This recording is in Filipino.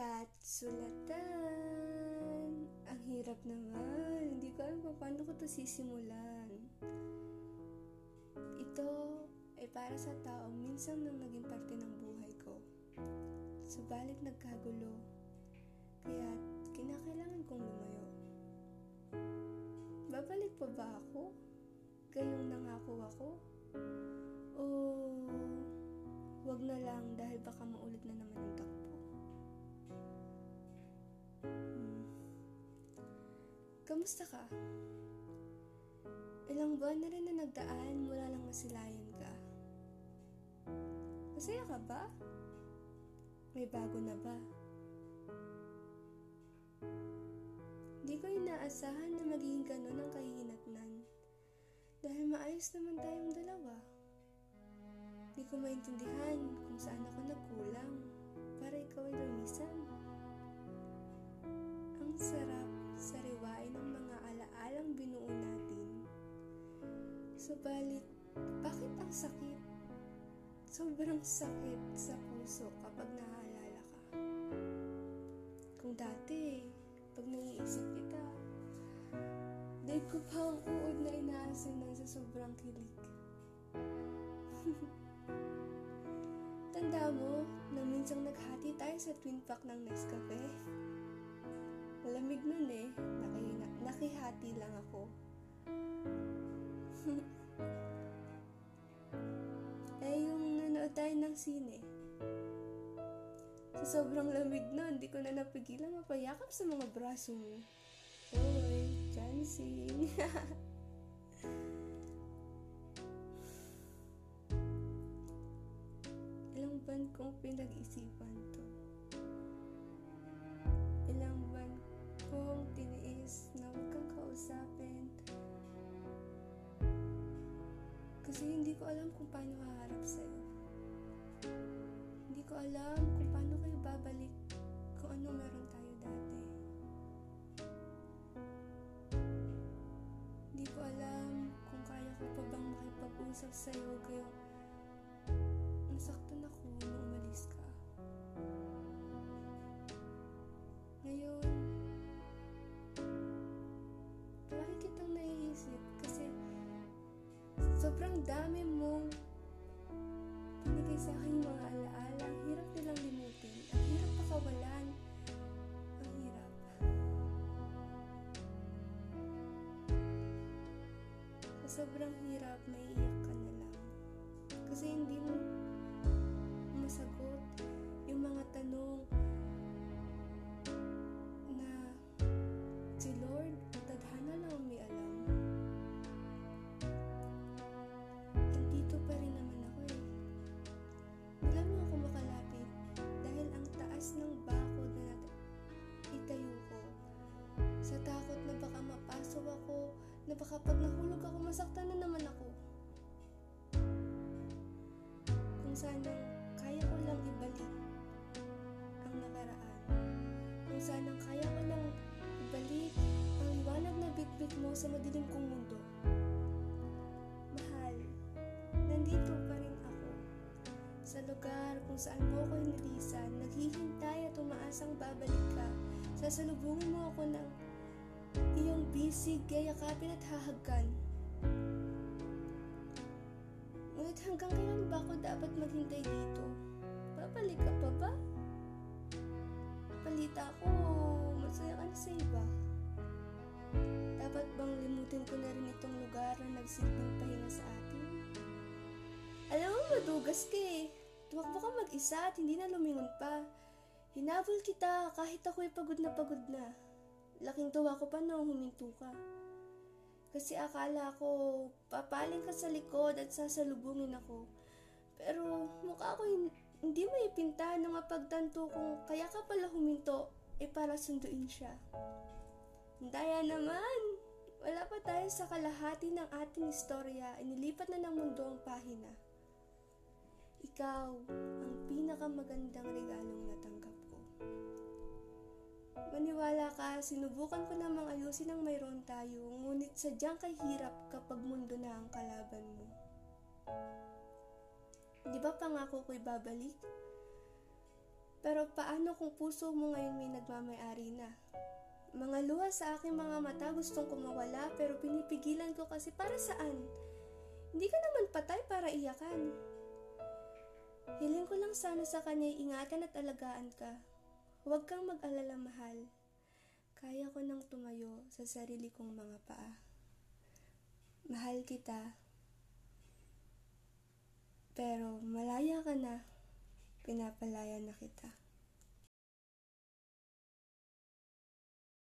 Sukat, sulatan. Ang hirap naman. Hindi ko alam kung paano ko to sisimulan. Ito ay para sa taong minsan nang naging parte ng buhay ko. Subalit nagkagulo. Kaya kinakailangan kong lumayo. Babalik pa ba ako? Gayong nangako ako? O wag na lang dahil baka maulit na naman ang takbo. Kamusta ka? Ilang buwan na rin na nagdaan mula lang masilayan ka. Masaya ka ba? May bago na ba? Di ko inaasahan na magiging ganun ang kahihinatnan. Dahil maayos naman tayong dalawa. Di ko maintindihan kung saan ako nagkulang para ikaw ay lumisan. Ang sarap Subalit, bakit ang sakit? Sobrang sakit sa puso kapag naalala ka. Kung dati, pag naiisip kita, dahil ko pa ang uod na inaasinan sa sobrang kilig. Tanda mo, na minsang naghati tayo sa twin pack ng Nescafe. Malamig nun eh, Naki, nakihati lang ako. nanood tayo ng sine. Sa sobrang lamig nun, di ko na napigilan mapayakap sa mga braso mo. Hoy, Jansing. Ilang buwan kong pinag-isipan to. Ilang buwan kong tiniis na huwag kang kausapin. Kasi hindi ko alam kung paano haharap sa'yo. Ko alam kung paano kayo babalik kung ano meron tayo dati. Hindi ko alam kung kaya ko pa bang makipag-usap sa'yo kayong nasaktan ako nung umalis ka. Ngayon, palagi kitang naiisip kasi sobrang dami mong binigay sa akin mga alaala. Sobrang hirap, maiiyak ka na lang. Kasi hindi mo na baka pag nahulog ako, masaktan na naman ako. Kung sana kaya ko lang ibalik ang nakaraan. Kung sana kaya ko lang ibalik ang liwanag na bitbit mo sa madilim kong mundo. Mahal, nandito pa rin ako. Sa lugar kung saan mo ako inilisan, naghihintay at umaasang babalik ka. Sasalubungin mo ako ng iyong bisig, gayakapin at hahagkan. Ngunit hanggang kailan ba ako dapat maghintay dito? Babalik ka pa ba? Palita ko, masaya ka na sa iba. Dapat bang limutin ko na rin itong lugar na nagsilbing pahinga sa atin? Alam mo, madugas ka eh. Tumakbo ka mag-isa at hindi na lumingon pa. Hinabol kita kahit ako'y pagod na pagod na. Laking tuwa ko pa noong huminto ka. Kasi akala ko, papaling ka sa likod at sasalubungin ako. Pero mukha ko hin- hindi mo ipinta nung mapagtanto kung kaya ka pala huminto, eh para sunduin siya. Daya naman! Wala pa tayo sa kalahati ng ating istorya, inilipat na ng mundo ang pahina. Ikaw ang pinakamagandang regalong natanggap ko. Maniwala ka, sinubukan ko namang ayusin ang mayroon tayo, ngunit sadyang kay hirap kapag mundo na ang kalaban mo. Di ba pangako ko'y babalik? Pero paano kung puso mo ngayon may nagmamayari na? Mga luha sa aking mga mata gustong kumawala pero pinipigilan ko kasi para saan? Hindi ka naman patay para iyakan. Hiling ko lang sana sa kanya ingatan at alagaan ka. Huwag kang mag-alala mahal. Kaya ko nang tumayo sa sarili kong mga paa. Mahal kita. Pero malaya ka na. Pinapalaya na kita.